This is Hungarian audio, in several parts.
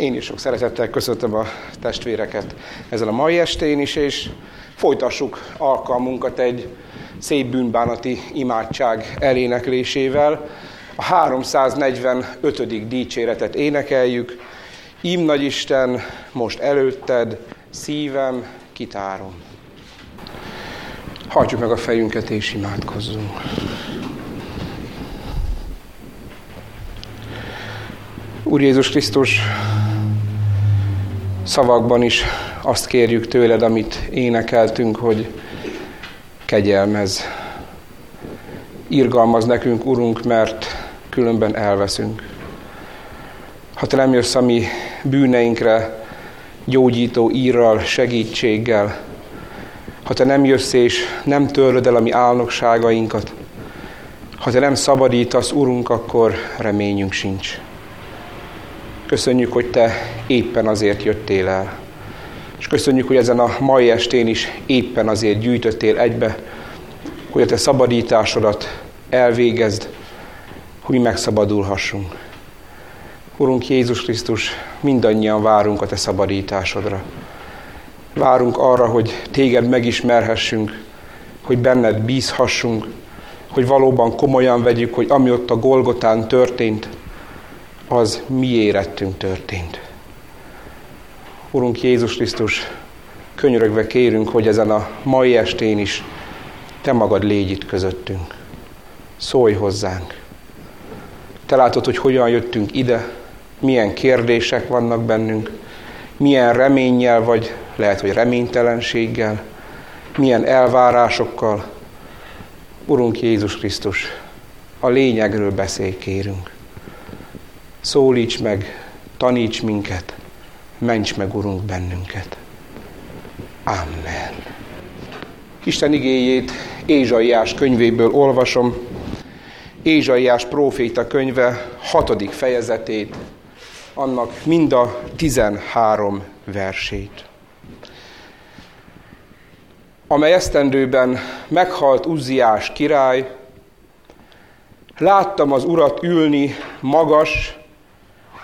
Én is sok szeretettel köszöntöm a testvéreket ezen a mai estén is, és folytassuk alkalmunkat egy szép bűnbánati imádság eléneklésével. A 345. dicséretet énekeljük. Ím nagy Isten, most előtted, szívem, kitárom. Hajtsuk meg a fejünket és imádkozzunk. Úr Jézus Krisztus, szavakban is azt kérjük tőled, amit énekeltünk, hogy kegyelmez. Irgalmaz nekünk, Urunk, mert különben elveszünk. Ha Te nem jössz a mi bűneinkre gyógyító írral, segítséggel, ha Te nem jössz és nem töröd el a mi álnokságainkat, ha Te nem szabadítasz, Urunk, akkor reményünk sincs. Köszönjük, hogy Te éppen azért jöttél el. És köszönjük, hogy ezen a mai estén is éppen azért gyűjtöttél egybe, hogy a Te szabadításodat elvégezd, hogy mi megszabadulhassunk. Urunk Jézus Krisztus, mindannyian várunk a Te szabadításodra. Várunk arra, hogy Téged megismerhessünk, hogy benned bízhassunk, hogy valóban komolyan vegyük, hogy ami ott a Golgotán történt, az mi érettünk történt. Urunk Jézus Krisztus, könyörögve kérünk, hogy ezen a mai estén is Te magad légy itt közöttünk. Szólj hozzánk. Te látod, hogy hogyan jöttünk ide, milyen kérdések vannak bennünk, milyen reménnyel vagy, lehet, hogy reménytelenséggel, milyen elvárásokkal. Urunk Jézus Krisztus, a lényegről beszélj kérünk. Szólíts meg, taníts minket, ments meg, Urunk, bennünket. Amen. Isten igéjét Ézsaiás könyvéből olvasom, Ézsaiás próféta könyve hatodik fejezetét, annak mind a tizenhárom versét. Amely esztendőben meghalt Uzziás király, láttam az urat ülni magas,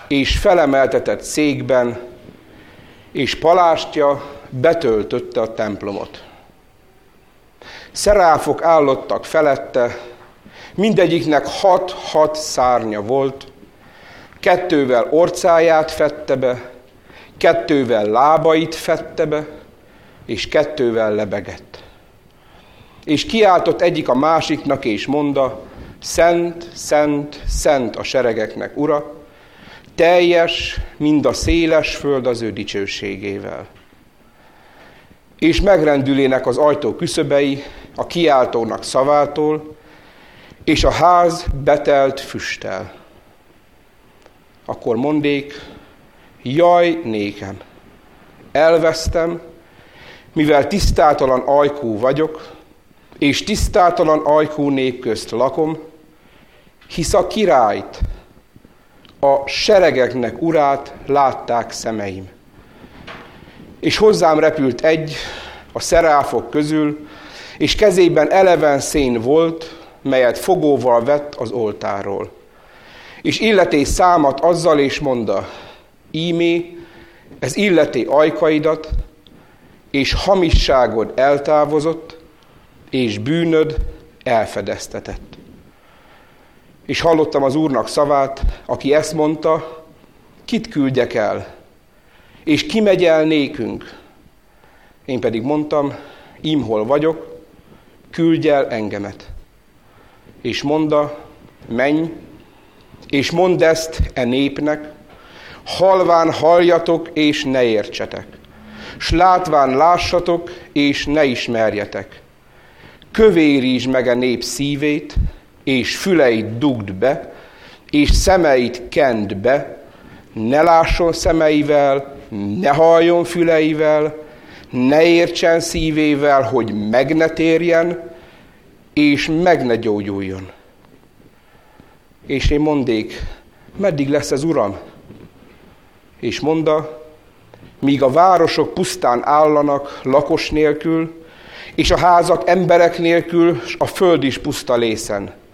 és felemeltetett székben, és palástja betöltötte a templomot. Szeráfok állottak felette, mindegyiknek hat-hat szárnya volt, kettővel orcáját fette be, kettővel lábait fette be, és kettővel lebegett. És kiáltott egyik a másiknak, és mondta, Szent, szent, szent a seregeknek, Ura, teljes, mind a széles föld az ő dicsőségével. És megrendülének az ajtó küszöbei a kiáltónak szavától, és a ház betelt füstel. Akkor mondék, jaj nékem, elvesztem, mivel tisztátalan ajkú vagyok, és tisztátalan ajkú nép közt lakom, hisz a királyt, a seregeknek urát látták szemeim. És hozzám repült egy a szeráfok közül, és kezében eleven szén volt, melyet fogóval vett az oltáról. És illeté számat azzal, és mondta, ímé, ez illeté ajkaidat, és hamisságod eltávozott, és bűnöd elfedeztetett. És hallottam az Úrnak szavát, aki ezt mondta, kit küldjek el, és ki megy el nékünk. Én pedig mondtam, imhol vagyok, küldj el engemet. És mondta, menj, és mondd ezt e népnek, halván halljatok, és ne értsetek, s látván lássatok, és ne ismerjetek. Kövérítsd meg a nép szívét, és füleit dugd be, és szemeit kend be, ne lásson szemeivel, ne halljon füleivel, ne értsen szívével, hogy meg ne térjen, és meg ne gyógyuljon. És én mondék, meddig lesz ez, Uram? És monda, míg a városok pusztán állanak lakos nélkül, és a házak emberek nélkül, és a föld is puszta lészen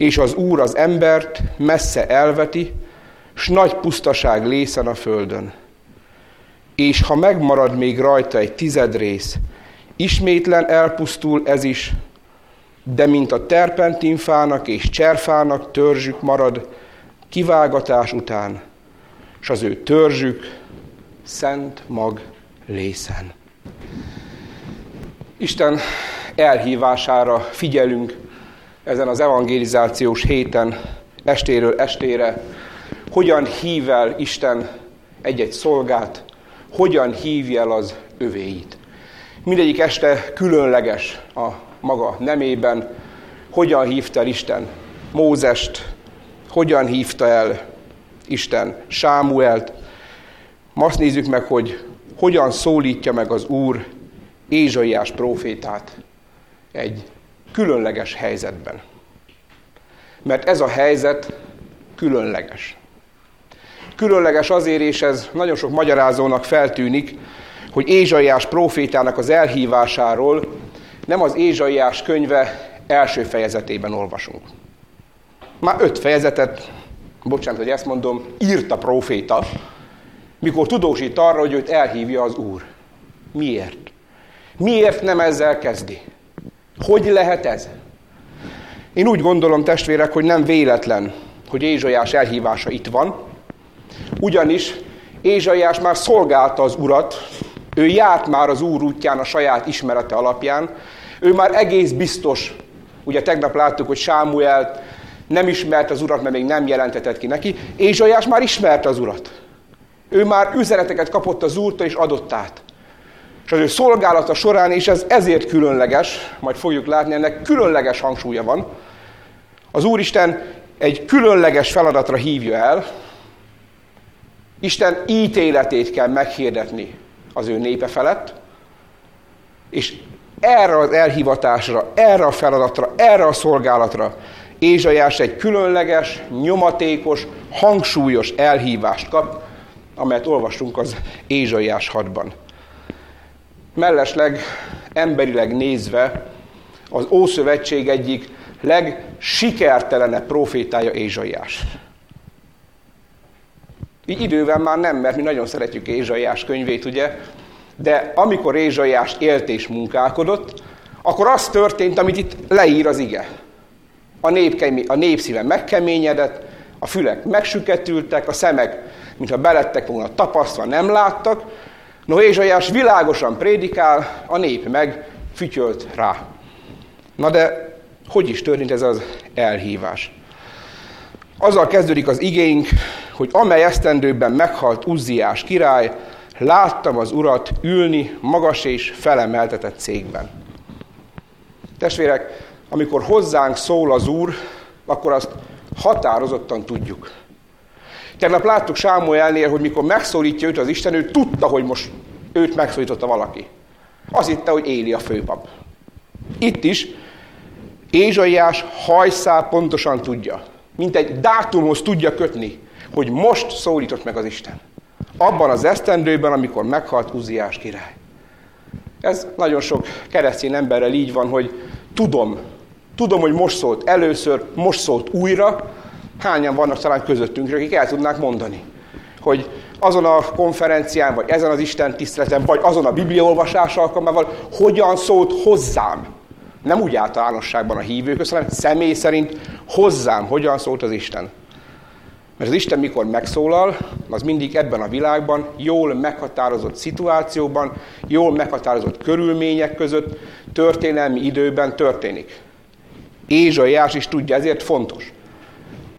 és az Úr az embert messze elveti, s nagy pusztaság lészen a földön. És ha megmarad még rajta egy tized rész, ismétlen elpusztul ez is, de mint a terpentinfának és cserfának törzsük marad kivágatás után, s az ő törzsük szent mag lészen. Isten elhívására figyelünk ezen az evangelizációs héten, estéről estére, hogyan hív el Isten egy-egy szolgát, hogyan hívja el az övéit. Mindegyik este különleges a maga nemében, hogyan hívta el Isten Mózest, hogyan hívta el Isten Sámuelt. Ma azt nézzük meg, hogy hogyan szólítja meg az Úr Ézsaiás prófétát egy különleges helyzetben. Mert ez a helyzet különleges. Különleges azért, és ez nagyon sok magyarázónak feltűnik, hogy Ézsaiás prófétának az elhívásáról nem az Ézsaiás könyve első fejezetében olvasunk. Már öt fejezetet, bocsánat, hogy ezt mondom, írt a próféta, mikor tudósít arra, hogy őt elhívja az Úr. Miért? Miért nem ezzel kezdi? Hogy lehet ez? Én úgy gondolom, testvérek, hogy nem véletlen, hogy Ézsaiás elhívása itt van, ugyanis Ézsaiás már szolgálta az Urat, ő járt már az Úr útján a saját ismerete alapján, ő már egész biztos, ugye tegnap láttuk, hogy Sámuel nem ismert az Urat, mert még nem jelentetett ki neki, Ézsaiás már ismerte az Urat. Ő már üzeneteket kapott az Úrtól és adott át. És az ő szolgálata során, és ez ezért különleges, majd fogjuk látni, ennek különleges hangsúlya van. Az Úristen egy különleges feladatra hívja el, Isten ítéletét kell meghirdetni az ő népe felett, és erre az elhivatásra, erre a feladatra, erre a szolgálatra Ézsajás egy különleges, nyomatékos, hangsúlyos elhívást kap, amelyet olvastunk az Ézsaiás 6-ban. Mellesleg, emberileg nézve, az Ószövetség egyik legsikertelenebb profétája Ézsaiás. Így idővel már nem, mert mi nagyon szeretjük Ézsaiás könyvét, ugye? De amikor Ézsaiás élt és munkálkodott, akkor az történt, amit itt leír az ige. A, nép, a népszíve megkeményedett, a fülek megsüketültek, a szemek, mintha belettek volna tapasztva, nem láttak. No, Ézsaiás világosan prédikál, a nép meg fütyölt rá. Na de hogy is történt ez az elhívás? Azzal kezdődik az igénk, hogy amely esztendőben meghalt Uzziás király, láttam az urat ülni magas és felemeltetett cégben. Testvérek, amikor hozzánk szól az Úr, akkor azt határozottan tudjuk. Tegnap láttuk Sámuelnél, hogy mikor megszólítja őt az Isten, ő tudta, hogy most őt megszólította valaki. Az hitte, hogy éli a főpap. Itt is Ézsaiás hajszál pontosan tudja, mint egy dátumhoz tudja kötni, hogy most szólított meg az Isten. Abban az esztendőben, amikor meghalt Uziás király. Ez nagyon sok keresztény emberrel így van, hogy tudom, tudom, hogy most szólt először, most szólt újra, hányan vannak talán közöttünk, akik el tudnák mondani, hogy azon a konferencián, vagy ezen az Isten tiszteleten, vagy azon a bibliaolvasás alkalmával hogyan szólt hozzám. Nem úgy általánosságban a hívők, hanem személy szerint hozzám, hogyan szólt az Isten. Mert az Isten mikor megszólal, az mindig ebben a világban, jól meghatározott szituációban, jól meghatározott körülmények között, történelmi időben történik. Ézsaiás is tudja, ezért fontos.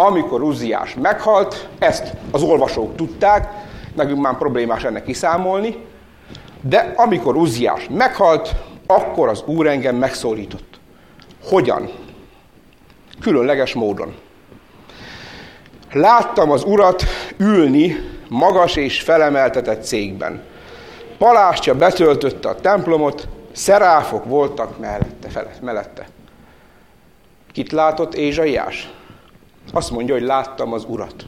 Amikor Uziás meghalt, ezt az olvasók tudták, nekünk már problémás ennek kiszámolni, de amikor Uziás meghalt, akkor az Úr engem megszólított. Hogyan? Különleges módon. Láttam az urat ülni magas és felemeltetett cégben. Palástja betöltötte a templomot, szeráfok voltak mellette. Felett, mellette. Kit látott Ézsaiás? Azt mondja, hogy láttam az urat.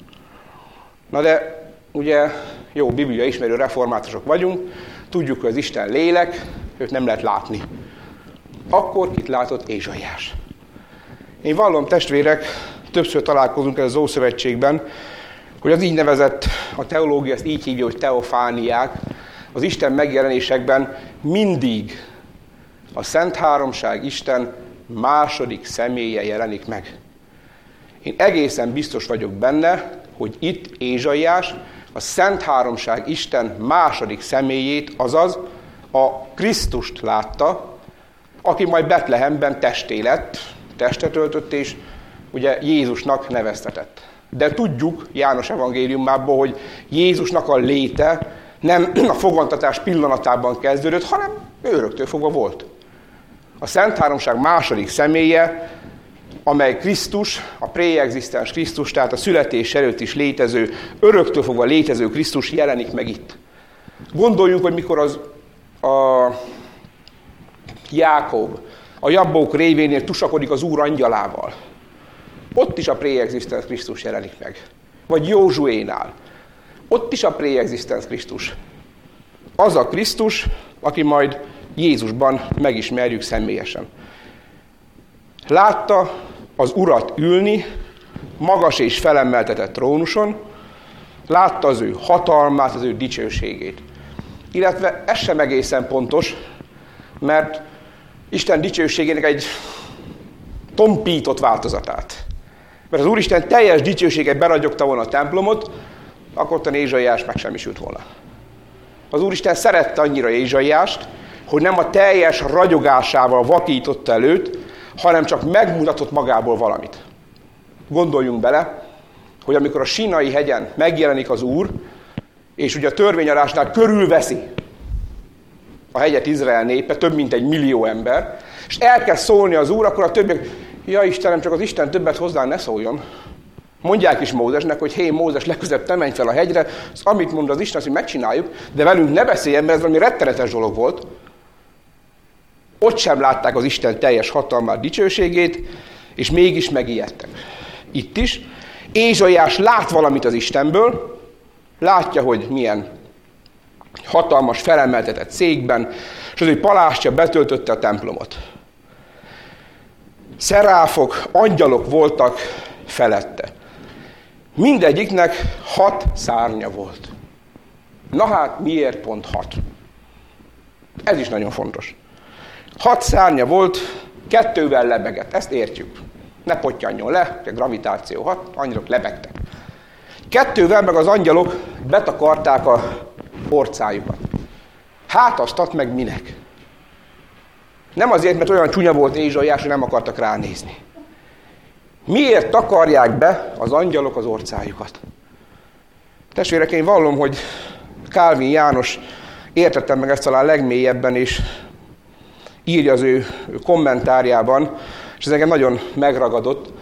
Na de ugye jó biblia ismerő reformátusok vagyunk, tudjuk, hogy az Isten lélek, őt nem lehet látni. Akkor kit látott Ézsaiás? Én vallom testvérek, többször találkozunk ez az Ószövetségben, hogy az így nevezett, a teológia ezt így hívja, hogy teofániák, az Isten megjelenésekben mindig a Szent Háromság Isten második személye jelenik meg. Én egészen biztos vagyok benne, hogy itt Ézsaiás a Szent Háromság Isten második személyét, azaz a Krisztust látta, aki majd Betlehemben testé lett, testet öltött, és ugye Jézusnak neveztetett. De tudjuk János evangéliumából, hogy Jézusnak a léte nem a fogantatás pillanatában kezdődött, hanem öröktől fogva volt. A Szent Háromság második személye, amely Krisztus, a preexisztens Krisztus, tehát a születés előtt is létező, öröktől fogva létező Krisztus jelenik meg itt. Gondoljunk, hogy mikor az a Jákob a jabbók révénél tusakodik az Úr angyalával. Ott is a preexisztens Krisztus jelenik meg. Vagy Józsuénál. Ott is a preexisztens Krisztus. Az a Krisztus, aki majd Jézusban megismerjük személyesen. Látta az urat ülni, magas és felemeltetett trónuson, látta az ő hatalmát, az ő dicsőségét. Illetve ez sem egészen pontos, mert Isten dicsőségének egy tompított változatát. Mert az Úristen teljes dicsőséget beragyogta volna a templomot, akkor a Ézsaiás megsemmisült volna. Az Úristen szerette annyira Ézsaiást, hogy nem a teljes ragyogásával vakította előtt, hanem csak megmutatott magából valamit. Gondoljunk bele, hogy amikor a Sinai hegyen megjelenik az Úr, és ugye a törvényarásnál körülveszi a hegyet Izrael népe, több mint egy millió ember, és elkezd szólni az Úr, akkor a többiek, ja Istenem, csak az Isten többet hozzá ne szóljon. Mondják is Mózesnek, hogy hé, Mózes, legközebb te menj fel a hegyre, az, amit mond az Isten, azt megcsináljuk, de velünk ne beszéljen, mert ez valami rettenetes dolog volt. Ott sem látták az Isten teljes hatalmát, dicsőségét, és mégis megijedtek. Itt is. Ézsaiás lát valamit az Istenből, látja, hogy milyen hatalmas, felemeltetett székben, és az ő palástja betöltötte a templomot. Szeráfok, angyalok voltak felette. Mindegyiknek hat szárnya volt. Na hát, miért pont hat? Ez is nagyon fontos. Hat szárnya volt, kettővel lebegett. Ezt értjük. Ne potyanjon le, a gravitáció hat, angyalok lebegtek. Kettővel meg az angyalok betakarták a orcájukat. Hát azt meg minek? Nem azért, mert olyan csúnya volt Ézsaiás, hogy nem akartak ránézni. Miért takarják be az angyalok az orcájukat? Testvérek, én vallom, hogy Kálvin János értettem meg ezt talán legmélyebben, és írja az ő kommentárjában, és ez engem nagyon megragadott,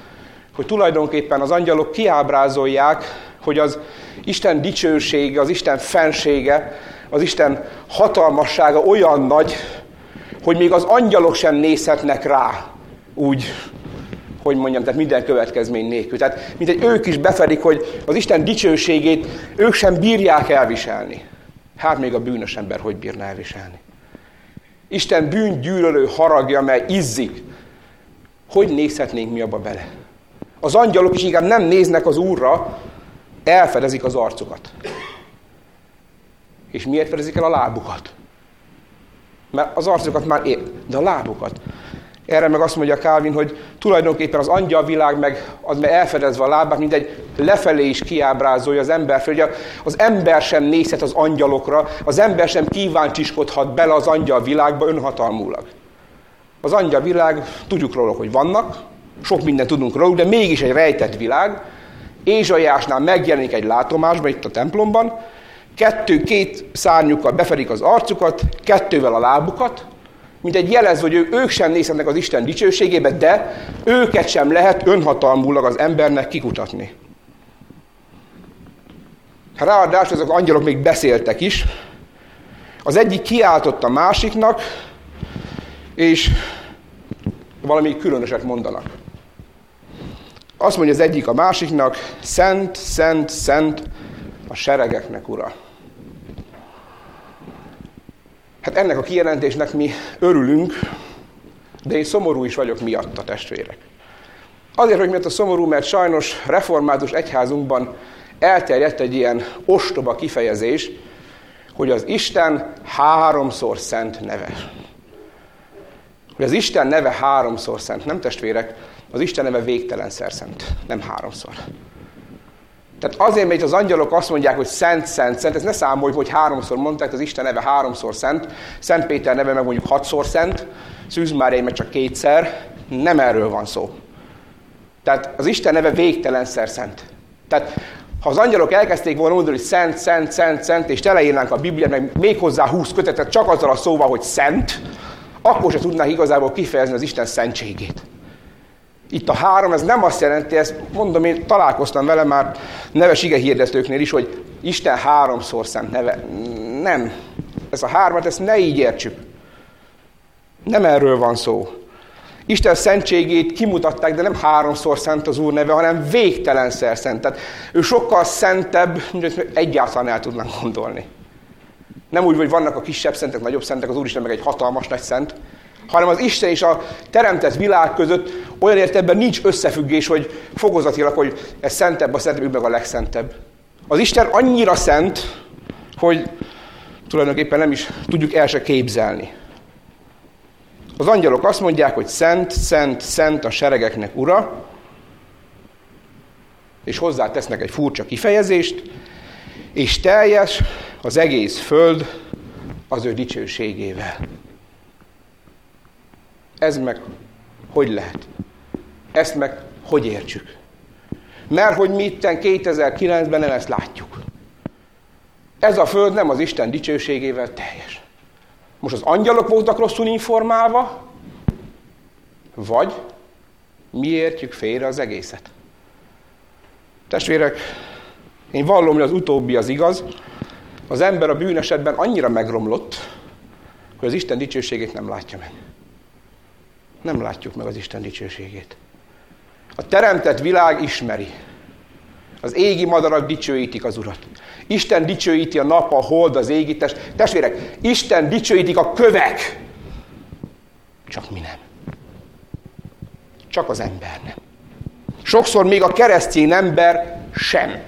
hogy tulajdonképpen az angyalok kiábrázolják, hogy az Isten dicsősége, az Isten fensége, az Isten hatalmassága olyan nagy, hogy még az angyalok sem nézhetnek rá úgy, hogy mondjam, tehát minden következmény nélkül. Tehát, mint egy ők is befedik, hogy az Isten dicsőségét ők sem bírják elviselni. Hát még a bűnös ember hogy bírná elviselni? Isten bűngyűlölő haragja, mely izzik. Hogy nézhetnénk mi abba bele? Az angyalok is inkább nem néznek az Úrra, elfedezik az arcukat. És miért fedezik el a lábukat? Mert az arcukat már ér, de a lábukat. Erre meg azt mondja Calvin, hogy tulajdonképpen az angyalvilág meg az meg elfedezve a lábát, mint egy lefelé is kiábrázolja az ember, hogy az ember sem nézhet az angyalokra, az ember sem kíváncsiskodhat bele az angyalvilágba önhatalmulag. Az angyalvilág, tudjuk róla, hogy vannak, sok mindent tudunk róluk, de mégis egy rejtett világ. Ézsaiásnál megjelenik egy látomásban itt a templomban, kettő, két szárnyukkal befedik az arcukat, kettővel a lábukat, mint egy jelez, hogy ők sem nézhetnek az Isten dicsőségébe, de őket sem lehet önhatalmulag az embernek kikutatni. Ráadásul ezek az angyalok még beszéltek is. Az egyik kiáltott a másiknak, és valami különöset mondanak. Azt mondja az egyik a másiknak, szent, szent, szent a seregeknek ura. Hát ennek a kijelentésnek mi örülünk, de én szomorú is vagyok miatta, testvérek. Azért, hogy miatt a szomorú, mert sajnos református egyházunkban elterjedt egy ilyen ostoba kifejezés, hogy az Isten háromszor szent neve. Hogy az Isten neve háromszor szent, nem testvérek, az Isten neve végtelenszer szent, nem háromszor. Tehát azért, mert az angyalok azt mondják, hogy szent, szent, szent, ez ne számoljuk, hogy háromszor mondták, az Isten neve háromszor szent, Szent Péter neve meg mondjuk hatszor szent, Szűz Mária meg csak kétszer, nem erről van szó. Tehát az Isten neve végtelenszer szent. Tehát ha az angyalok elkezdték volna mondani, hogy szent, szent, szent, szent, és teleírnánk a Bibliát, meg még hozzá húsz kötetet csak azzal a szóval, hogy szent, akkor se tudnák igazából kifejezni az Isten szentségét. Itt a három, ez nem azt jelenti, ezt mondom, én találkoztam vele már neves hirdetőknél is, hogy Isten háromszor szent neve. Nem. Ez a hármat, ezt ne így értsük. Nem erről van szó. Isten szentségét kimutatták, de nem háromszor szent az Úr neve, hanem végtelenszer szent. Tehát ő sokkal szentebb, mint egyáltalán el tudnánk gondolni. Nem úgy, hogy vannak a kisebb szentek, nagyobb szentek, az Úristen meg egy hatalmas nagy szent, hanem az Isten és a teremtett világ között olyan értelemben nincs összefüggés, hogy fokozatilag, hogy ez szentebb, a szentebb, meg a legszentebb. Az Isten annyira szent, hogy tulajdonképpen nem is tudjuk el se képzelni. Az angyalok azt mondják, hogy szent, szent, szent a seregeknek ura, és hozzá tesznek egy furcsa kifejezést, és teljes az egész föld az ő dicsőségével. Ez meg hogy lehet? Ezt meg hogy értsük? Mert hogy mi itten 2009-ben nem ezt látjuk. Ez a föld nem az Isten dicsőségével teljes. Most az angyalok voltak rosszul informálva, vagy mi értjük félre az egészet. Testvérek, én vallom, hogy az utóbbi az igaz. Az ember a bűnesetben annyira megromlott, hogy az Isten dicsőségét nem látja meg. Nem látjuk meg az Isten dicsőségét. A teremtett világ ismeri. Az égi madarak dicsőítik az Urat. Isten dicsőíti a nap, a hold, az égi test. Testvérek, Isten dicsőítik a kövek. Csak mi nem. Csak az ember nem. Sokszor még a keresztény ember sem.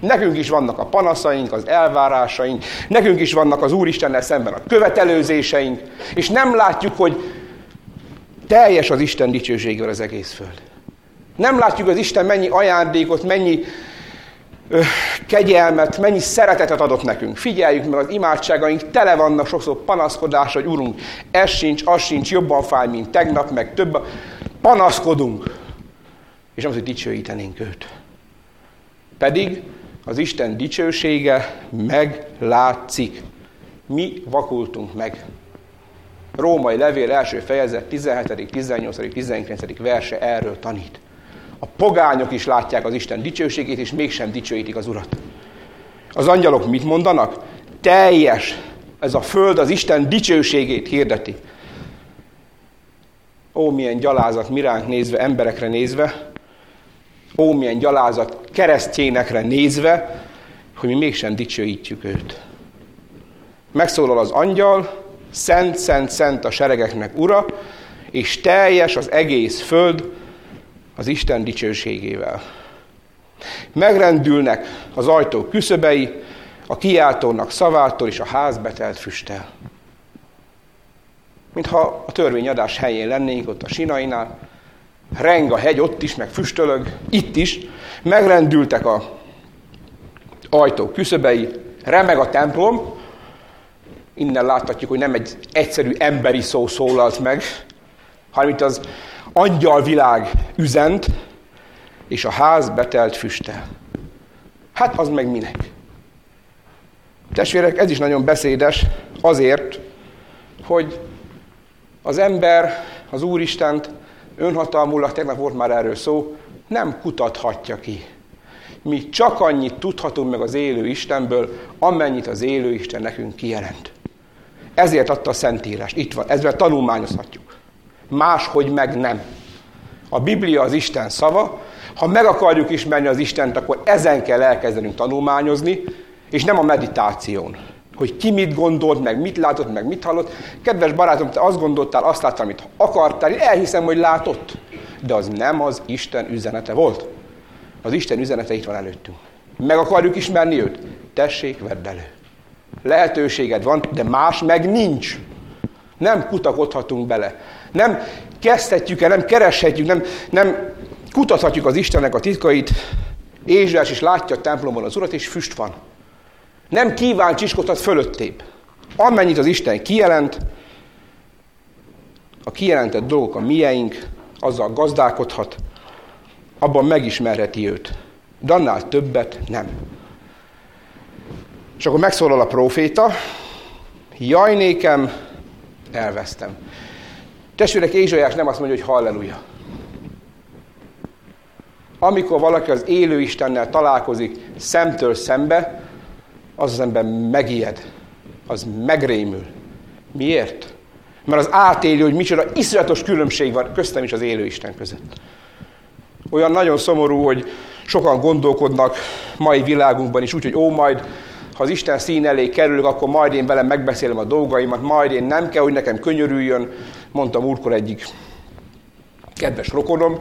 Nekünk is vannak a panaszaink, az elvárásaink, nekünk is vannak az Úristennel szemben a követelőzéseink, és nem látjuk, hogy teljes az Isten dicsőségével az egész föld. Nem látjuk az Isten mennyi ajándékot, mennyi ö, kegyelmet, mennyi szeretetet adott nekünk. Figyeljük meg, az imádságaink tele vannak sokszor panaszkodás, hogy Urunk, ez sincs, az sincs, jobban fáj, mint tegnap, meg több. Panaszkodunk. És nem, hogy dicsőítenénk őt. Pedig az Isten dicsősége meglátszik. Mi vakultunk meg. Római levél első fejezet 17., 18., 19. verse erről tanít. A pogányok is látják az Isten dicsőségét, és mégsem dicsőítik az Urat. Az angyalok mit mondanak? Teljes ez a föld az Isten dicsőségét hirdeti. Ó, milyen gyalázat miránk nézve, emberekre nézve, ó, milyen gyalázat keresztjénekre nézve, hogy mi mégsem dicsőítjük őt. Megszólal az angyal, szent, szent, szent a seregeknek ura, és teljes az egész föld az Isten dicsőségével. Megrendülnek az ajtó küszöbei, a kiáltónak szavától és a ház betelt füstel. Mintha a törvényadás helyén lennénk, ott a sinainál, reng a hegy ott is, meg füstölög, itt is, megrendültek a ajtó küszöbei, remeg a templom, innen láthatjuk, hogy nem egy egyszerű emberi szó szólalt meg, hanem itt az angyalvilág üzent, és a ház betelt füstel. Hát az meg minek? Testvérek, ez is nagyon beszédes azért, hogy az ember az Úristent önhatalmulag, tegnap volt már erről szó, nem kutathatja ki. Mi csak annyit tudhatunk meg az élő Istenből, amennyit az élő Isten nekünk kijelent. Ezért adta a Szentírást. Itt van, ezzel tanulmányozhatjuk. Máshogy meg nem. A Biblia az Isten szava, ha meg akarjuk ismerni az Istent, akkor ezen kell elkezdenünk tanulmányozni, és nem a meditáción. Hogy ki mit gondolt, meg mit látott, meg mit hallott. Kedves barátom, te azt gondoltál, azt láttál, amit akartál, én elhiszem, hogy látott. De az nem az Isten üzenete volt. Az Isten üzenete itt van előttünk. Meg akarjuk ismerni őt? Tessék, vedd elő. Lehetőséged van, de más meg nincs. Nem kutakodhatunk bele. Nem kezdhetjük el, nem kereshetjük, nem, nem kutathatjuk az Istennek a titkait. Ézsás is látja a templomban az Urat, és füst van. Nem csiskodhat fölöttébb. Amennyit az Isten kijelent, a kijelentett dolgok a mieink, azzal gazdálkodhat, abban megismerheti őt. De annál többet nem. És akkor megszólal a próféta, jaj nékem, elvesztem. Testvérek, Ézsajás nem azt mondja, hogy halleluja. Amikor valaki az élő Istennel találkozik szemtől szembe, az az ember megijed, az megrémül. Miért? Mert az átéli, hogy micsoda iszonyatos különbség van köztem és az élő Isten között. Olyan nagyon szomorú, hogy sokan gondolkodnak mai világunkban is úgy, hogy ó, majd ha az Isten szín elé kerülök, akkor majd én velem megbeszélem a dolgaimat, majd én nem kell, hogy nekem könyörüljön, mondta múltkor egyik kedves rokonom,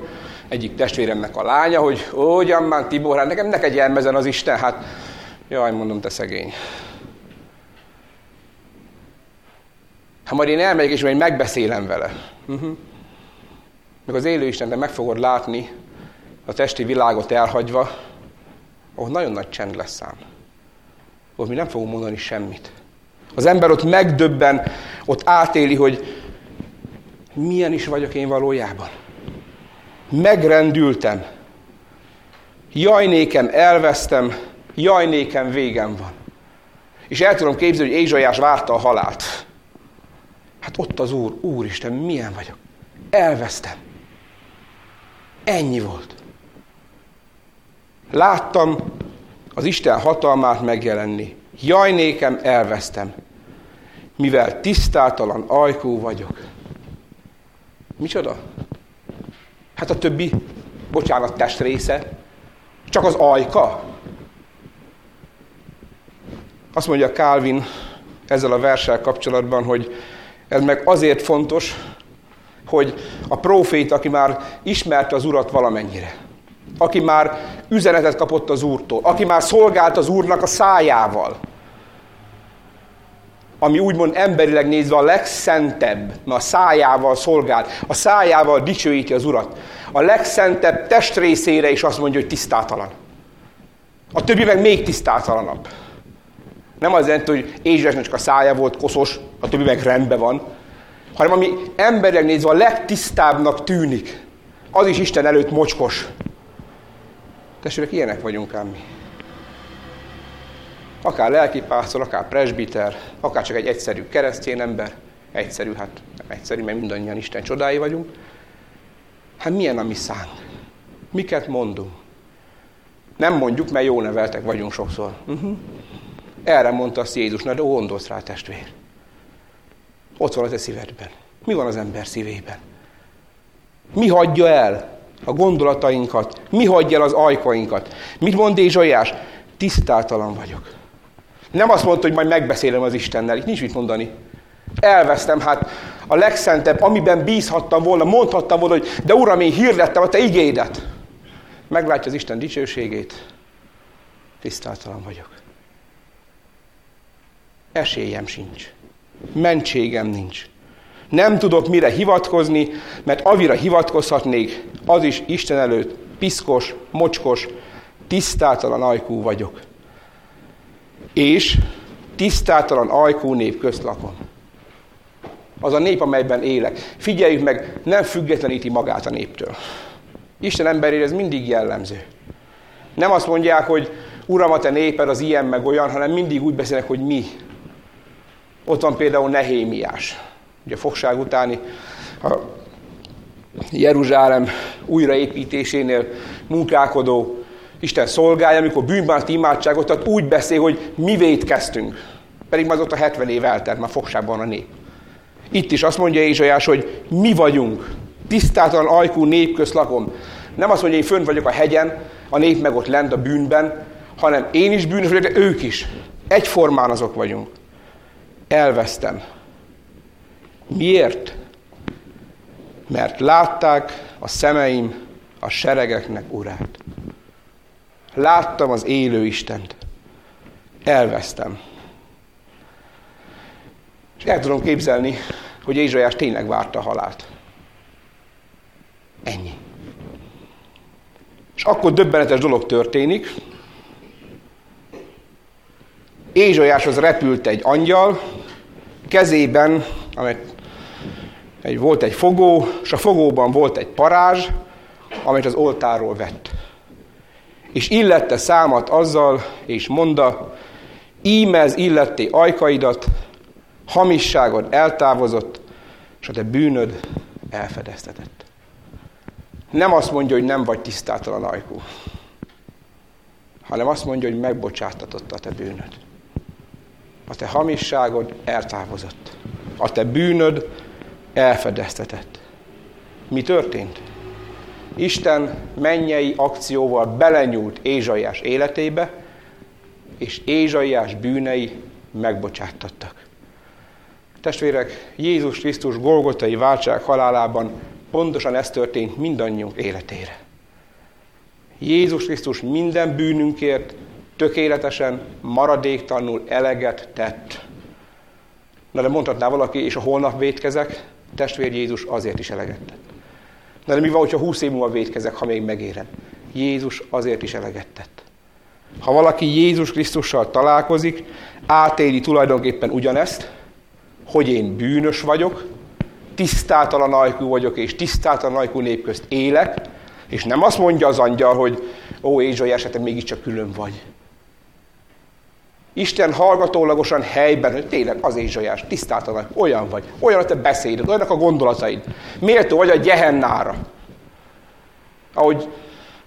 egyik testvéremnek a lánya, hogy ó, Gyammán Tibor, hát nekem neked jelmezen az Isten, hát jaj, mondom, te szegény. Ha majd én elmegyek, és majd megbeszélem vele. Uh-huh. Meg az élő Isten, meg fogod látni a testi világot elhagyva, ahol nagyon nagy csend lesz ám. Ott mi nem fogunk mondani semmit. Az ember ott megdöbben, ott átéli, hogy milyen is vagyok én valójában. Megrendültem. Jaj elvesztem, jaj végem van. És el tudom képzelni, hogy Ézsajás várta a halált. Hát ott az Úr, Úristen, milyen vagyok. Elvesztem. Ennyi volt. Láttam az Isten hatalmát megjelenni. Jaj nékem, elvesztem, mivel tisztátalan ajkú vagyok. Micsoda? Hát a többi, bocsánat, testrésze, csak az ajka. Azt mondja Calvin ezzel a verssel kapcsolatban, hogy ez meg azért fontos, hogy a prófét, aki már ismerte az Urat valamennyire, aki már üzenetet kapott az Úrtól, aki már szolgált az Úrnak a szájával, ami úgymond emberileg nézve a legszentebb, mert a szájával szolgált, a szájával dicsőíti az Urat. A legszentebb testrészére is azt mondja, hogy tisztátalan. A többi meg még tisztátalanabb. Nem az jelenti, hogy Ézsesnek csak a szája volt koszos, a többi meg rendben van, hanem ami emberileg nézve a legtisztábbnak tűnik, az is Isten előtt mocskos. Testvérek, ilyenek vagyunk ám mi. Akár lelkipásztor, akár presbiter, akár csak egy egyszerű keresztény ember, egyszerű, hát nem egyszerű, mert mindannyian Isten csodái vagyunk. Hát milyen a mi szánk? Miket mondunk? Nem mondjuk, mert jó neveltek vagyunk sokszor. Uh-huh. Erre mondta azt Jézus, de gondolsz rá, testvér. Ott van az te szívedben. Mi van az ember szívében? Mi hagyja el a gondolatainkat? Mi hagyja el az ajkainkat? Mit mond Ézsaiás? Tisztátalan vagyok. Nem azt mondta, hogy majd megbeszélem az Istennel. Itt nincs mit mondani. Elvesztem, hát a legszentebb, amiben bízhattam volna, mondhattam volna, hogy de Uram, én hirdettem a Te igédet. Meglátja az Isten dicsőségét. Tisztátalan vagyok. Esélyem sincs. Mentségem nincs. Nem tudok mire hivatkozni, mert avira hivatkozhatnék, az is Isten előtt piszkos, mocskos, tisztátalan ajkú vagyok. És tisztátalan ajkú nép közt lakom. Az a nép, amelyben élek. Figyeljük meg, nem függetleníti magát a néptől. Isten emberére ez mindig jellemző. Nem azt mondják, hogy Uram, a te néped az ilyen meg olyan, hanem mindig úgy beszélnek, hogy mi. Ott van például Nehémiás. Ugye a fogság utáni a Jeruzsálem újraépítésénél munkálkodó Isten szolgálja, amikor bűnbánt imádságot, tehát úgy beszél, hogy mi vétkeztünk. Pedig már ott a 70 év eltelt, már fogságban a nép. Itt is azt mondja Ézsajás, hogy mi vagyunk, tisztátalan ajkú nép lakom. Nem azt mondja, hogy én fönn vagyok a hegyen, a nép meg ott lent a bűnben, hanem én is bűnös vagyok, de ők is. Egyformán azok vagyunk. Elvesztem. Miért? Mert látták a szemeim a seregeknek urát. Láttam az élő Istent. Elvesztem. És el tudom képzelni, hogy Ézsajás tényleg várta a halált. Ennyi. És akkor döbbenetes dolog történik. Ézsajáshoz repült egy angyal, kezében, amely egy, volt egy fogó, és a fogóban volt egy parázs, amit az oltáról vett. És illette számat azzal, és mondta, ímez illetti ajkaidat, hamisságod eltávozott, és a te bűnöd elfedeztetett. Nem azt mondja, hogy nem vagy tisztátalan ajkú, hanem azt mondja, hogy megbocsátatott a te bűnöd. A te hamisságod eltávozott. A te bűnöd elfedeztetett. Mi történt? Isten mennyei akcióval belenyúlt Ézsaiás életébe, és Ézsaiás bűnei megbocsáttattak. Testvérek, Jézus Krisztus Golgotai váltság halálában pontosan ez történt mindannyiunk életére. Jézus Krisztus minden bűnünkért tökéletesen, maradéktalanul eleget tett. Na de mondhatná valaki, és a holnap vétkezek, testvér Jézus azért is eleget tett. Na de mi van, hogyha húsz év múlva vétkezek, ha még megérem? Jézus azért is eleget tett. Ha valaki Jézus Krisztussal találkozik, átéli tulajdonképpen ugyanezt, hogy én bűnös vagyok, tisztátalan ajkú vagyok, és tisztátalan ajkú nép közt élek, és nem azt mondja az angyal, hogy ó, Ézsai esetem mégiscsak külön vagy. Isten hallgatólagosan helyben, hogy tényleg az Ézsaiás, tisztátalan, olyan vagy, olyan a te beszéded, olyanak a gondolataid. Méltó vagy a gyehennára. Ahogy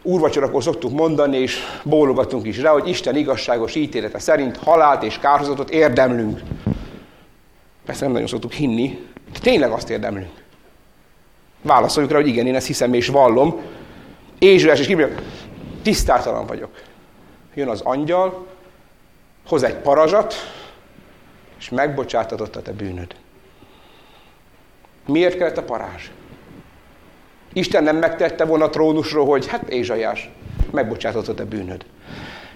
úrvacsorakor szoktuk mondani, és bólogatunk is rá, hogy Isten igazságos ítélete szerint halált és kárhozatot érdemlünk. Persze nem nagyon szoktuk hinni, de tényleg azt érdemlünk. Válaszoljuk rá, hogy igen, én ezt hiszem és vallom. Ézsaiás és kibírja, tisztátalan vagyok. Jön az angyal, hoz egy parazsat, és megbocsátatott a te bűnöd. Miért kellett a parázs? Isten nem megtette volna a trónusról, hogy hát Ézsaiás, megbocsátott a te bűnöd.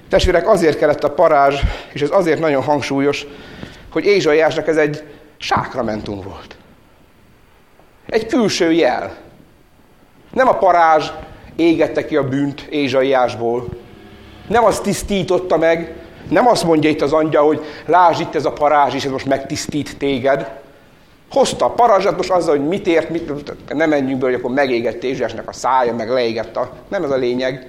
Testvérek, azért kellett a parázs, és ez azért nagyon hangsúlyos, hogy Ézsaiásnak ez egy sákramentum volt. Egy külső jel. Nem a parázs égette ki a bűnt Ézsaiásból. Nem az tisztította meg, nem azt mondja itt az angyal, hogy lásd itt ez a parázs, és ez most megtisztít téged. Hozta a parázsat most azzal, hogy mit ért, mit, nem menjünk be, hogy akkor megégett Ézsásnak a szája, meg leégett a... Nem ez a lényeg.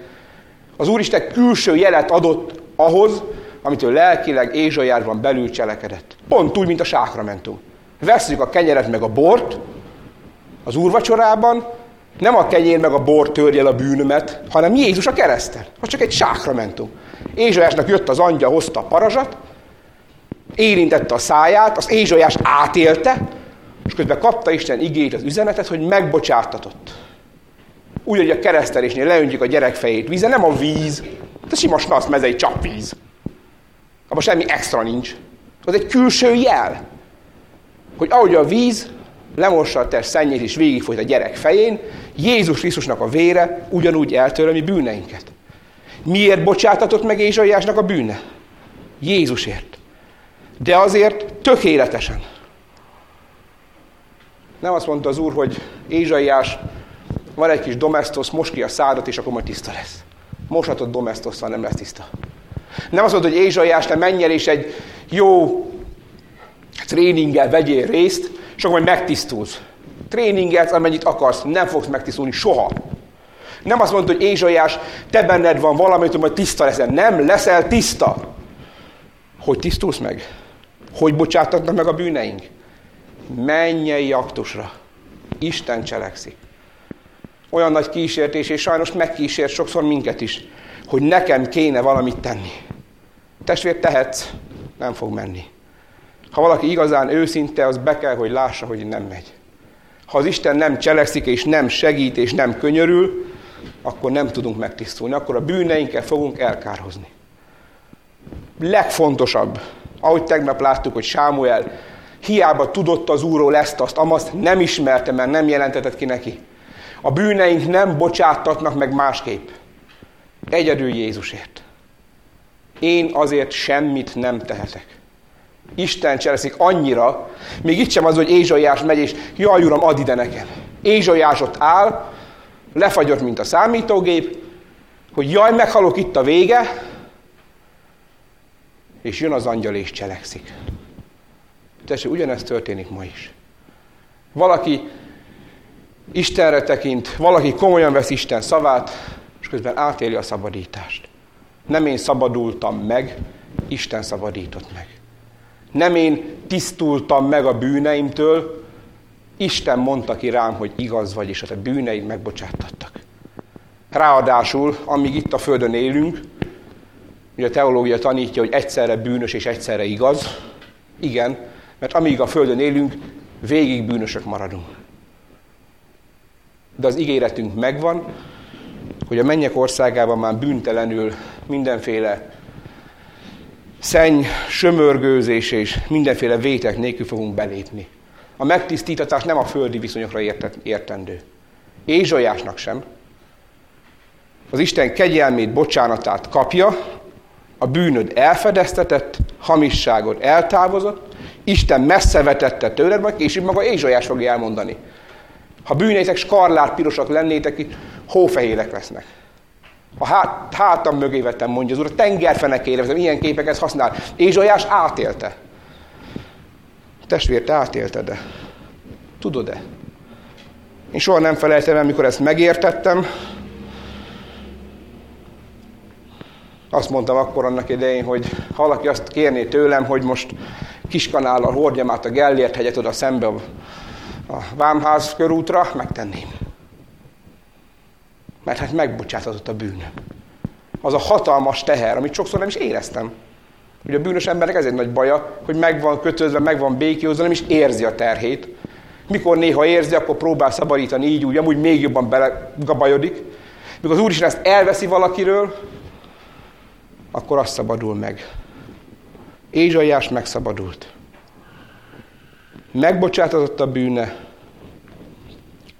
Az Úristen külső jelet adott ahhoz, amit ő lelkileg Ézsajárban belül cselekedett. Pont úgy, mint a sákramentum. Veszük a kenyeret meg a bort az úrvacsorában, nem a kenyér meg a bor törje a bűnömet, hanem Jézus a kereszten. Az csak egy sákramentum. Ézsajásnak jött az angyal, hozta a parazsat, érintette a száját, az Ézsajás átélte, és közben kapta Isten igét az üzenetet, hogy megbocsátatott. Úgy, hogy a keresztelésnél leöntjük a gyerek fejét víze, nem a víz, de sima snasz mezei csapvíz. Abban semmi extra nincs. Az egy külső jel, hogy ahogy a víz lemossa a test szennyét és végigfolyt a gyerek fején, Jézus Krisztusnak a vére ugyanúgy eltör mi bűneinket. Miért bocsátatott meg Ézsaiásnak a bűne? Jézusért. De azért tökéletesen. Nem azt mondta az Úr, hogy Ézsaiás, van egy kis domestos, most ki a szádat, és akkor majd tiszta lesz. Moshatott domestosszal nem lesz tiszta. Nem azt mondta, hogy Ézsaiás, te menj el, és egy jó tréninggel vegyél részt, akkor majd megtisztulsz. Tréningelsz, amennyit akarsz, nem fogsz megtisztulni soha. Nem azt mondta, hogy Ézsaiás, te benned van valami, hogy majd tiszta leszel. Nem leszel tiszta. Hogy tisztulsz meg? Hogy bocsátatnak meg a bűneink? Mennyei aktusra. Isten cselekszik. Olyan nagy kísértés, és sajnos megkísért sokszor minket is, hogy nekem kéne valamit tenni. Testvér, tehetsz, nem fog menni. Ha valaki igazán őszinte, az be kell, hogy lássa, hogy nem megy. Ha az Isten nem cselekszik, és nem segít, és nem könyörül, akkor nem tudunk megtisztulni, akkor a bűneinkkel fogunk elkárhozni. Legfontosabb, ahogy tegnap láttuk, hogy Sámuel hiába tudott az Úrról ezt, azt, amazt nem ismerte, mert nem jelentetett ki neki. A bűneink nem bocsáttatnak meg másképp. Egyedül Jézusért. Én azért semmit nem tehetek. Isten cseleszik annyira, még itt sem az, hogy Ézsaiás megy, és jaj, uram, add ide nekem. Ézsaiás ott áll, lefagyott, mint a számítógép, hogy jaj, meghalok itt a vége, és jön az angyal és cselekszik. Tessék, ugyanezt történik ma is. Valaki Istenre tekint, valaki komolyan vesz Isten szavát, és közben átéli a szabadítást. Nem én szabadultam meg, Isten szabadított meg. Nem én tisztultam meg a bűneimtől, Isten mondta ki rám, hogy igaz vagy, és a te bűneid megbocsátattak. Ráadásul, amíg itt a Földön élünk, ugye a teológia tanítja, hogy egyszerre bűnös és egyszerre igaz. Igen, mert amíg a Földön élünk, végig bűnösök maradunk. De az ígéretünk megvan, hogy a mennyek országában már bűntelenül mindenféle szenny, sömörgőzés és mindenféle vétek nélkül fogunk belépni. A megtisztítatás nem a földi viszonyokra értendő. Ézsajásnak sem. Az Isten kegyelmét, bocsánatát kapja, a bűnöd elfedeztetett, hamisságod eltávozott, Isten messze vetette tőled, majd később maga Ézsajás fogja elmondani. Ha bűneitek skarlát pirosak lennétek, hófehérek lesznek. A hát, hátam mögé vettem, mondja az úr, a tengerfenekére vezem, ilyen képeket használ. Ézsajás átélte. Testvér, te átélted-e? Tudod-e? Én soha nem felejtem el, mikor ezt megértettem. Azt mondtam akkor annak idején, hogy ha valaki azt kérné tőlem, hogy most kiskanállal hordjam át a Gellért hegyet oda szembe a Vámház körútra, megtenném. Mert hát megbocsátatott a bűn. Az a hatalmas teher, amit sokszor nem is éreztem. Ugye a bűnös ez egy nagy baja, hogy meg van kötözve, meg van békjózva, nem is érzi a terhét. Mikor néha érzi, akkor próbál szabadítani így úgy, amúgy még jobban belegabajodik. Mikor az Úr is ezt elveszi valakiről, akkor azt szabadul meg. Ézsaiás megszabadult. Megbocsátatott a bűne,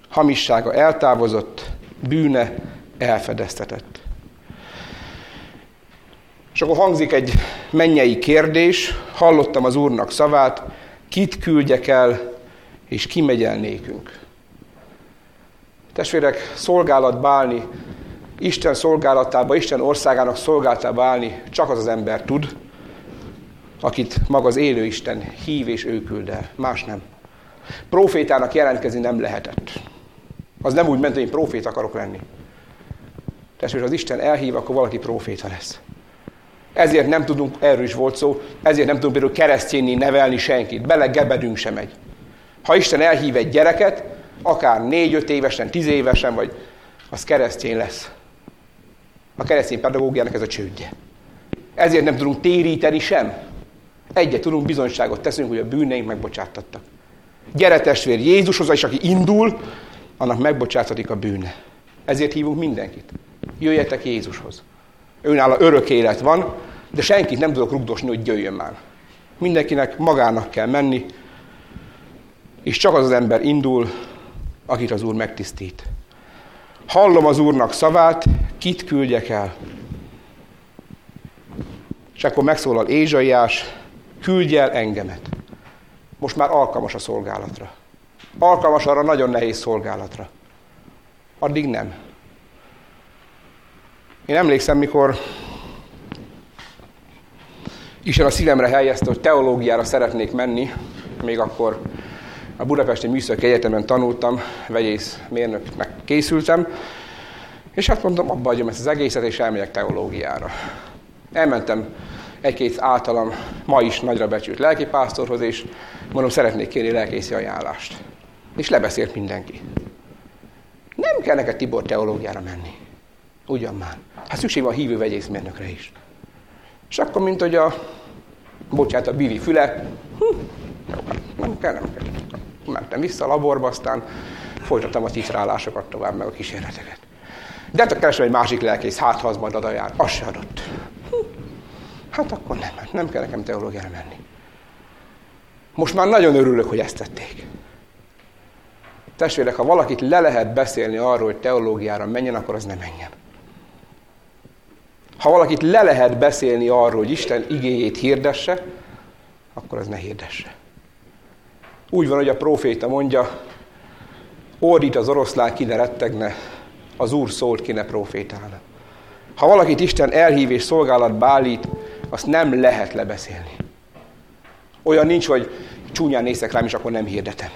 hamissága eltávozott, bűne elfedeztetett. És akkor hangzik egy mennyei kérdés, hallottam az Úrnak szavát, kit küldjek el, és ki megy el nékünk. Testvérek, szolgálatba állni, Isten szolgálatába, Isten országának szolgálatába állni csak az az ember tud, akit maga az élő Isten hív és ő küld el. Más nem. Profétának jelentkezni nem lehetett. Az nem úgy ment, hogy én profét akarok lenni. Testvérek, az Isten elhív, akkor valaki proféta lesz. Ezért nem tudunk, erről is volt szó, ezért nem tudunk például keresztényi nevelni senkit. Belegebedünk sem egy. Ha Isten elhív egy gyereket, akár négy-öt évesen, tíz évesen, vagy az keresztény lesz. A keresztény pedagógiának ez a csődje. Ezért nem tudunk téríteni sem. Egyet tudunk, bizonyságot teszünk, hogy a bűneink megbocsátattak. Gyere testvér Jézushoz, és aki indul, annak megbocsátatik a bűne. Ezért hívunk mindenkit. Jöjjetek Jézushoz. Őnála örök élet van, de senkit nem tudok rugdosni, hogy jöjjön már. Mindenkinek magának kell menni, és csak az az ember indul, akit az Úr megtisztít. Hallom az Úrnak szavát, kit küldjek el? És akkor megszólal Ézsaiás, küldj el engemet. Most már alkalmas a szolgálatra. Alkalmas arra nagyon nehéz szolgálatra. Addig nem. Én emlékszem, mikor Isten a szívemre helyezte, hogy teológiára szeretnék menni, még akkor a Budapesti Műszaki Egyetemen tanultam, vegyész mérnöknek készültem, és hát mondtam, abba hagyom ezt az egészet, és elmegyek teológiára. Elmentem egy-két általam ma is nagyra becsült lelkipásztorhoz, és mondom, szeretnék kérni lelkészi ajánlást. És lebeszélt mindenki. Nem kell neked Tibor teológiára menni. Ugyan már. Hát szükség van hívő vegyészmérnökre is. És akkor, mint hogy a, bocsánat, a Billy füle, hm, hát nem kell, nem kell. Mentem vissza a laborba, aztán folytattam a titrálásokat tovább, meg a kísérleteket. De hát keresem egy másik lelkész, hát ha az majd ad ajánl. Az se adott. Hm. Hát akkor nem, nem kell nekem teológiára menni. Most már nagyon örülök, hogy ezt tették. Testvérek, ha valakit le lehet beszélni arról, hogy teológiára menjen, akkor az nem menjen. Ha valakit le lehet beszélni arról, hogy Isten igéjét hirdesse, akkor az ne hirdesse. Úgy van, hogy a proféta mondja, ordít az oroszlán, ki ne rettegne, az Úr szólt, ki ne profétálna. Ha valakit Isten elhív és szolgálatba állít, azt nem lehet lebeszélni. Olyan nincs, hogy csúnyán nézek rám, és akkor nem hirdetem.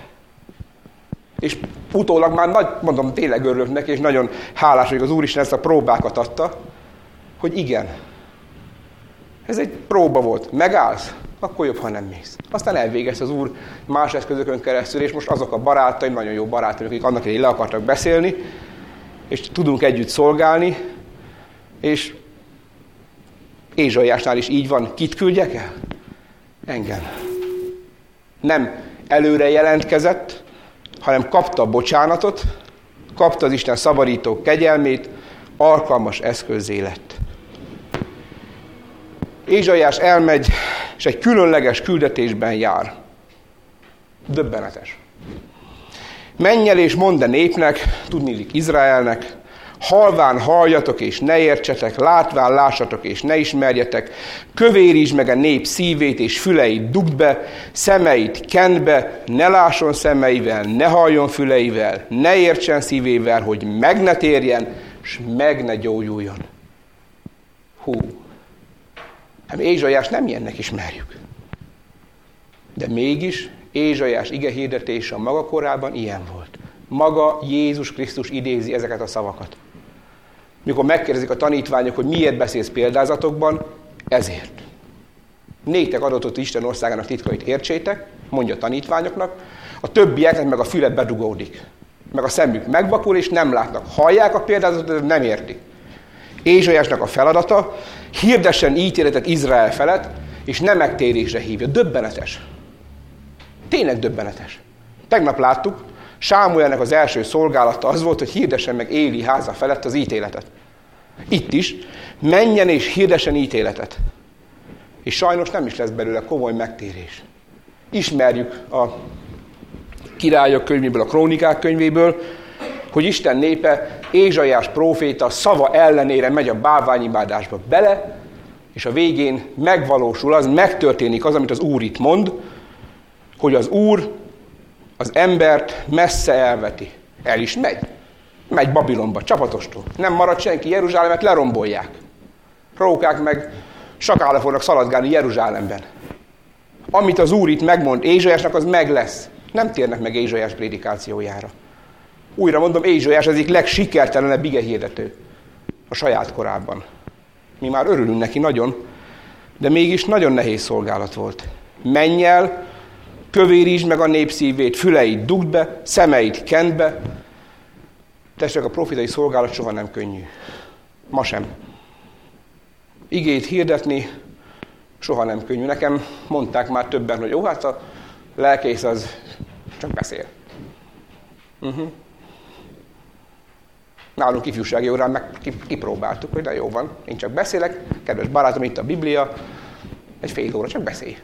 És utólag már nagy, mondom, tényleg örülök neki, és nagyon hálás, hogy az Úristen ezt a próbákat adta, hogy igen, ez egy próba volt. Megállsz, akkor jobb, ha nem mész. Aztán elvégezte az Úr más eszközökön keresztül, és most azok a barátaim, nagyon jó barátaim, akik annak idején le akartak beszélni, és tudunk együtt szolgálni, és Ézsaiásnál is így van. Kit küldjek el? Engem. Nem előre jelentkezett, hanem kapta a bocsánatot, kapta az Isten szabadító kegyelmét, alkalmas eszközé lett. Ézsaiás elmegy, és egy különleges küldetésben jár. Döbbenetes. Menj el és mondd a népnek, tudnélik Izraelnek, halván halljatok és ne értsetek, látván lássatok és ne ismerjetek, kövérítsd meg a nép szívét és füleit dugd be, szemeit kend be, ne lásson szemeivel, ne halljon füleivel, ne értsen szívével, hogy meg ne térjen, és meg ne gyógyuljon. Hú, hát Ézsajás nem ilyennek ismerjük. De mégis Ézsajás ige hirdetése a maga korában ilyen volt. Maga Jézus Krisztus idézi ezeket a szavakat. Mikor megkérdezik a tanítványok, hogy miért beszélsz példázatokban, ezért. Néktek adatot Isten országának titkait értsétek, mondja a tanítványoknak, a többieknek meg a füle bedugódik. Meg a szemük megvakul, és nem látnak. Hallják a példázatot, de nem értik. Ézsajásnak a feladata, hirdessen ítéletet Izrael felett, és nem megtérésre hívja. Döbbenetes. Tényleg döbbenetes. Tegnap láttuk, Sámuelnek az első szolgálata az volt, hogy hirdessen meg Éli háza felett az ítéletet. Itt is, menjen és hirdesen ítéletet. És sajnos nem is lesz belőle komoly megtérés. Ismerjük a királyok könyvéből, a krónikák könyvéből, hogy Isten népe Ézsaiás próféta szava ellenére megy a bálványimádásba bele, és a végén megvalósul az, megtörténik az, amit az Úr itt mond, hogy az Úr az embert messze elveti. El is megy. Megy Babilonba, csapatostól. Nem marad senki, Jeruzsálemet lerombolják. Rókák meg sakála fognak szaladgálni Jeruzsálemben. Amit az Úr itt megmond Ézsajásnak, az meg lesz. Nem térnek meg Ézsajás prédikációjára. Újra mondom, Ézsajás az egyik legsikertelenebb ige hirdető a saját korában. Mi már örülünk neki nagyon, de mégis nagyon nehéz szolgálat volt. Menj el, kövérítsd meg a népszívét, füleit dugd be, szemeit kend be. Tessék, a profitai szolgálat soha nem könnyű. Ma sem. Igét hirdetni soha nem könnyű. Nekem mondták már többen, hogy jó, hát a lelkész az csak beszél. Uh-huh. Nálunk ifjúsági órán meg kipróbáltuk, hogy de jó van, én csak beszélek, kedves barátom, itt a Biblia, egy fél óra csak beszélj.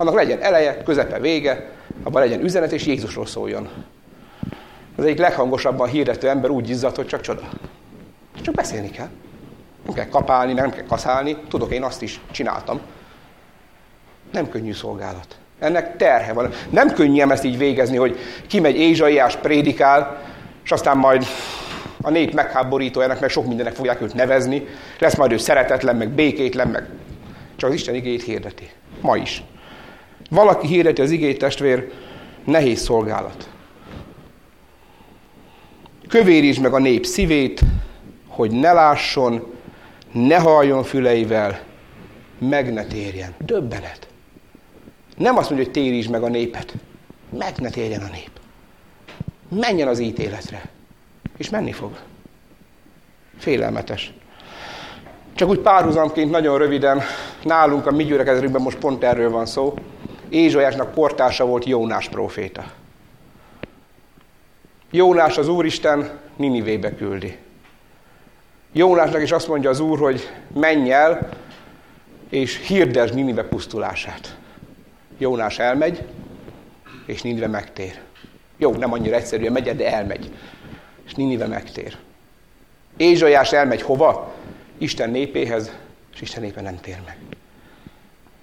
Annak legyen eleje, közepe, vége, abban legyen üzenet, és Jézusról szóljon. Az egyik leghangosabban hirdető ember úgy izzadt, hogy csak csoda. Csak beszélni kell. Nem kell kapálni, nem kell kaszálni. Tudok, én azt is csináltam. Nem könnyű szolgálat. Ennek terhe van. Nem könnyű ezt így végezni, hogy kimegy Ézsaiás, prédikál, és aztán majd a nép megháborítójának, meg sok mindennek fogják őt nevezni. Lesz majd ő szeretetlen, meg békétlen, meg csak az Isten igét hirdeti. Ma is. Valaki hirdeti az igét, testvér, nehéz szolgálat. Kövérítsd meg a nép szívét, hogy ne lásson, ne halljon füleivel, meg ne térjen. Döbbenet. Nem azt mondja, hogy térítsd meg a népet. Meg ne térjen a nép. Menjen az ítéletre. És menni fog. Félelmetes. Csak úgy párhuzamként nagyon röviden, nálunk a mi gyülekezetünkben most pont erről van szó. Ézsajásnak portása volt Jónás próféta. Jónás az Úristen Ninivébe küldi. Jónásnak is azt mondja az Úr, hogy menj el, és hirdesd Ninive pusztulását. Jónás elmegy, és Ninive megtér. Jó, nem annyira egyszerűen megy, de elmegy. És Ninive megtér. Ézsajás elmegy hova? Isten népéhez, és Isten népe nem tér meg.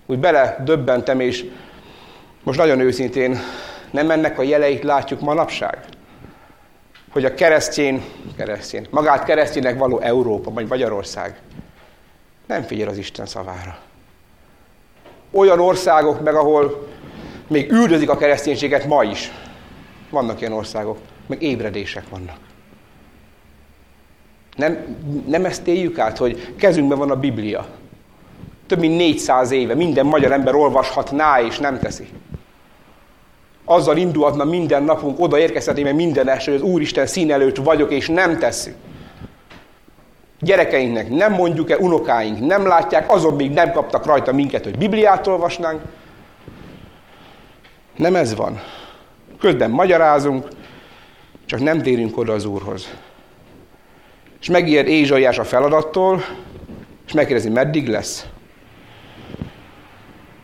Úgy bele döbbentem, és most nagyon őszintén, nem ennek a jeleit látjuk manapság? Hogy a keresztjén, keresztjén, magát keresztjének való Európa, vagy Magyarország nem figyel az Isten szavára. Olyan országok meg, ahol még üldözik a kereszténységet ma is. Vannak ilyen országok, meg ébredések vannak. Nem, nem ezt éljük át, hogy kezünkben van a Biblia. Több mint 400 éve minden magyar ember olvashatná és nem teszi. Azzal indulhatna minden napunk, oda érkezhetnénk minden este, hogy az Úristen szín előtt vagyok, és nem tesszük. Gyerekeinknek nem mondjuk-e, unokáink nem látják, azon még nem kaptak rajta minket, hogy Bibliát olvasnánk. Nem ez van. Közben magyarázunk, csak nem térünk oda az Úrhoz. És megijed Ézsaiás a feladattól, és megkérdezi, meddig lesz?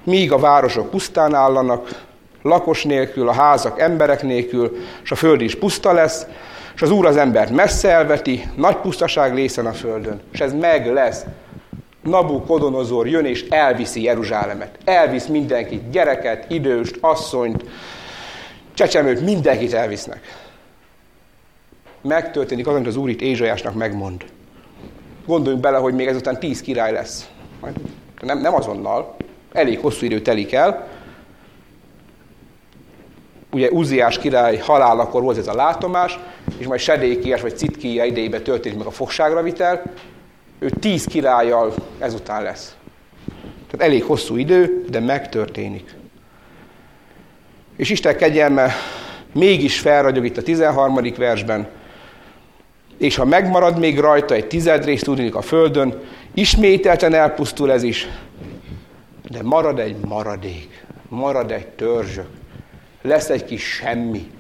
Míg a városok pusztán állanak, lakos nélkül, a házak emberek nélkül, és a föld is puszta lesz, és az Úr az embert messze elveti, nagy pusztaság lészen a földön, és ez meg lesz. Nabukodonozor jön és elviszi Jeruzsálemet. Elvisz mindenkit, gyereket, időst, asszonyt, csecsemőt, mindenkit elvisznek. Megtörténik az, amit az Úr itt Ézsajásnak megmond. Gondoljunk bele, hogy még ezután tíz király lesz. Nem, nem azonnal, elég hosszú idő telik el, ugye Uziás király halálakor volt ez a látomás, és majd Sedékiás vagy Citkija idejében történt meg a fogságra vitel, ő tíz királlyal ezután lesz. Tehát elég hosszú idő, de megtörténik. És Isten kegyelme mégis felragyog itt a 13. versben, és ha megmarad még rajta egy tizedrész tudnik a földön, ismételten elpusztul ez is, de marad egy maradék, marad egy törzsök lesz egy kis semmi,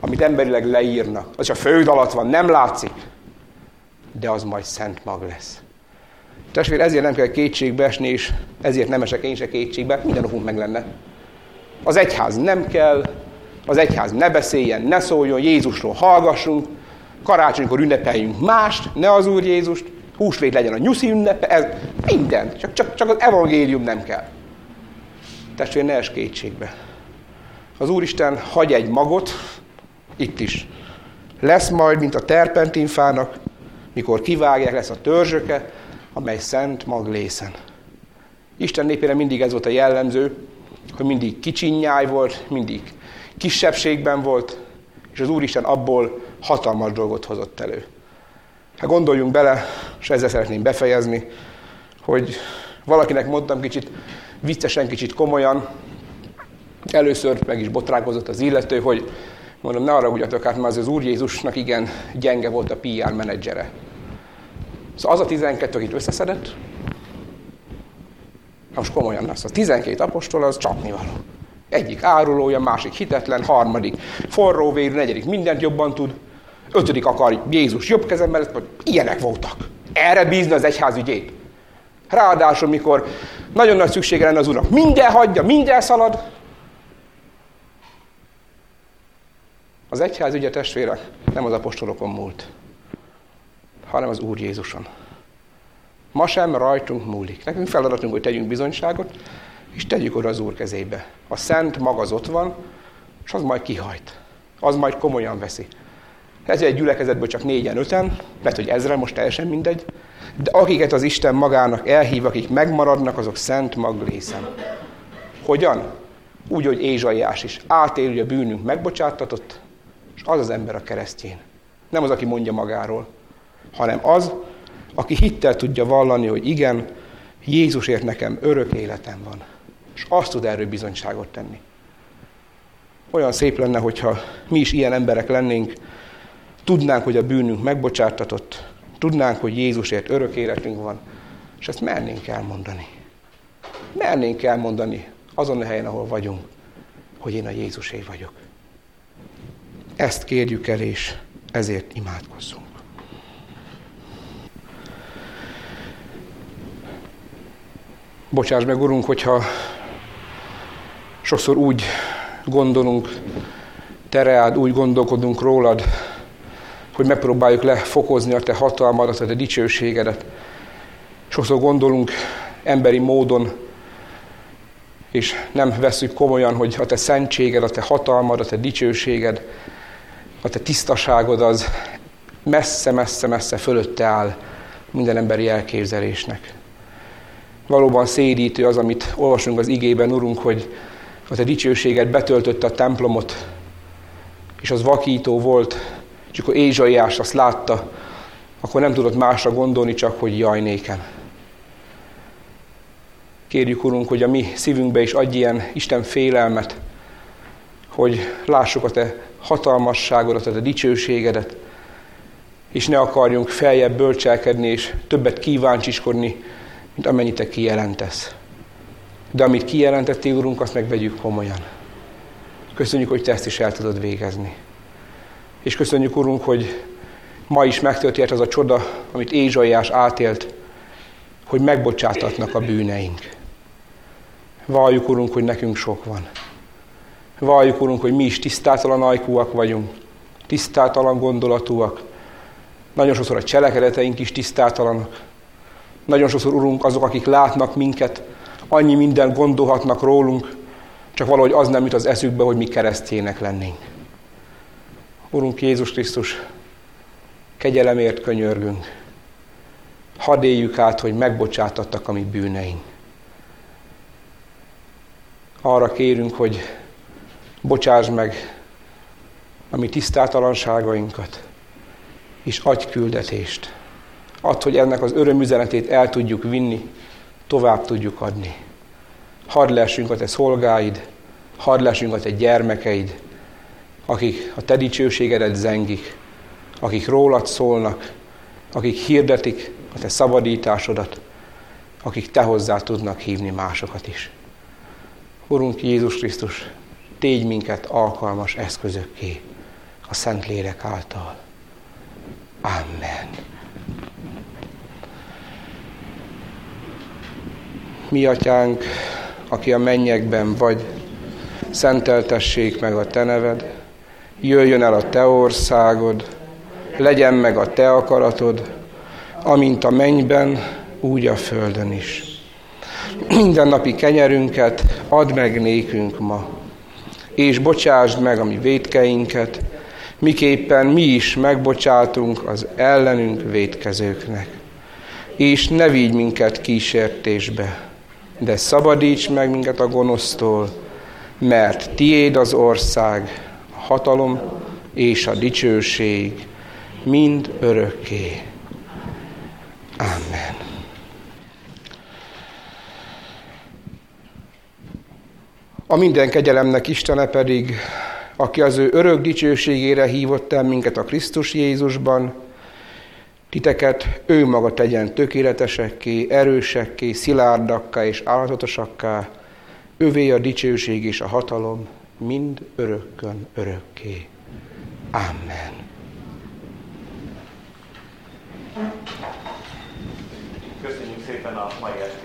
amit emberileg leírnak. Az a föld alatt van, nem látszik, de az majd szent mag lesz. Testvér, ezért nem kell kétségbe esni, és ezért nem esek én se kétségbe, minden okunk meg lenne. Az egyház nem kell, az egyház ne beszéljen, ne szóljon, Jézusról hallgassunk, karácsonykor ünnepeljünk mást, ne az Úr Jézust, húsvét legyen a nyuszi ünnepe, ez minden, csak, csak, csak az evangélium nem kell. Testvér, ne es kétségbe az Úristen hagy egy magot, itt is. Lesz majd, mint a terpentinfának, mikor kivágják, lesz a törzsöke, amely szent mag lészen. Isten népére mindig ez volt a jellemző, hogy mindig kicsinyáj volt, mindig kisebbségben volt, és az Úristen abból hatalmas dolgot hozott elő. Hát gondoljunk bele, és ezzel szeretném befejezni, hogy valakinek mondtam kicsit viccesen, kicsit komolyan, Először meg is botránkozott az illető, hogy mondom, ne arra ugyatok át, mert az, Úr Jézusnak igen gyenge volt a PR menedzsere. Szóval az a 12, akit összeszedett, most komolyan lesz, a 12 apostol az csapnivaló. Egyik árulója, másik hitetlen, harmadik forróvérű, negyedik mindent jobban tud, ötödik akar Jézus jobb kezem mellett, vagy ilyenek voltak. Erre bízni az egyház ügyét. Ráadásul, mikor nagyon nagy szüksége lenne az Úrnak, minden hagyja, minden szalad, Az egyház ügye testvérek nem az apostolokon múlt, hanem az Úr Jézuson. Ma sem rajtunk múlik. Nekünk feladatunk, hogy tegyünk bizonyságot, és tegyük oda az Úr kezébe. A szent mag ott van, és az majd kihajt. Az majd komolyan veszi. Ez egy gyülekezetből csak négyen, öten, mert hogy ezre most teljesen mindegy, de akiket az Isten magának elhív, akik megmaradnak, azok szent maglészen. Hogyan? Úgy, hogy Ézsaiás is átél, hogy a bűnünk megbocsátatott, és az az ember a keresztjén. Nem az, aki mondja magáról, hanem az, aki hittel tudja vallani, hogy igen, Jézusért nekem örök életem van. És azt tud erről bizonyságot tenni. Olyan szép lenne, hogyha mi is ilyen emberek lennénk, tudnánk, hogy a bűnünk megbocsátatott, tudnánk, hogy Jézusért örök életünk van, és ezt mernénk elmondani. Mernénk elmondani azon a helyen, ahol vagyunk, hogy én a Jézusé vagyok. Ezt kérjük el, és ezért imádkozzunk. Bocsáss meg, Urunk, hogyha sokszor úgy gondolunk, te reád, úgy gondolkodunk rólad, hogy megpróbáljuk lefokozni a te hatalmadat, a te dicsőségedet. Sokszor gondolunk emberi módon, és nem veszük komolyan, hogy a te szentséged, a te hatalmad, a te dicsőséged, a te tisztaságod az messze-messze-messze fölötte áll minden emberi elképzelésnek. Valóban szédítő az, amit olvasunk az igében, Urunk, hogy a te dicsőséged betöltötte a templomot, és az vakító volt, és akkor Ézsaiás azt látta, akkor nem tudott másra gondolni, csak hogy jaj nékem. Kérjük, Urunk, hogy a mi szívünkbe is adj ilyen Isten félelmet, hogy lássuk a Te hatalmasságodat, a dicsőségedet, és ne akarjunk feljebb bölcselkedni, és többet kíváncsiskodni, mint amennyit Te kijelentesz. De amit kijelentettél, Urunk, azt megvegyük komolyan. Köszönjük, hogy Te ezt is el tudod végezni. És köszönjük, Urunk, hogy ma is megtörtént az a csoda, amit Ézsaiás átélt, hogy megbocsátatnak a bűneink. Valljuk, Urunk, hogy nekünk sok van. Valljuk, Urunk, hogy mi is tisztátalan ajkúak vagyunk, tisztátalan gondolatúak. Nagyon sokszor a cselekedeteink is tisztátalanok. Nagyon sokszor, Urunk, azok, akik látnak minket, annyi minden gondolhatnak rólunk, csak valahogy az nem jut az eszükbe, hogy mi keresztjének lennénk. Urunk Jézus Krisztus, kegyelemért könyörgünk. Hadd éljük át, hogy megbocsátattak a mi bűneink. Arra kérünk, hogy bocsáss meg a mi tisztátalanságainkat, és adj küldetést. Add, hogy ennek az örömüzenetét el tudjuk vinni, tovább tudjuk adni. Hadd lessünk a te szolgáid, hadd lessünk a te gyermekeid, akik a te dicsőségedet zengik, akik rólad szólnak, akik hirdetik a te szabadításodat, akik te hozzá tudnak hívni másokat is. Urunk Jézus Krisztus, tégy minket alkalmas eszközökké a Szentlélek által. Amen. Mi atyánk, aki a mennyekben vagy, szenteltessék meg a te neved, jöjjön el a te országod, legyen meg a te akaratod, amint a mennyben, úgy a földön is. Minden napi kenyerünket add meg nékünk ma, és bocsásd meg a mi védkeinket, miképpen mi is megbocsátunk az ellenünk védkezőknek. És ne vigy minket kísértésbe, de szabadíts meg minket a gonosztól, mert tiéd az ország, a hatalom és a dicsőség mind örökké. Amen. A minden kegyelemnek Istene pedig, aki az ő örök dicsőségére hívott el minket a Krisztus Jézusban, titeket ő maga tegyen tökéletesekké, erősekké, szilárdakká és állatosakká, övé a dicsőség és a hatalom, mind örökkön örökké. Amen. Köszönjük szépen a mai estét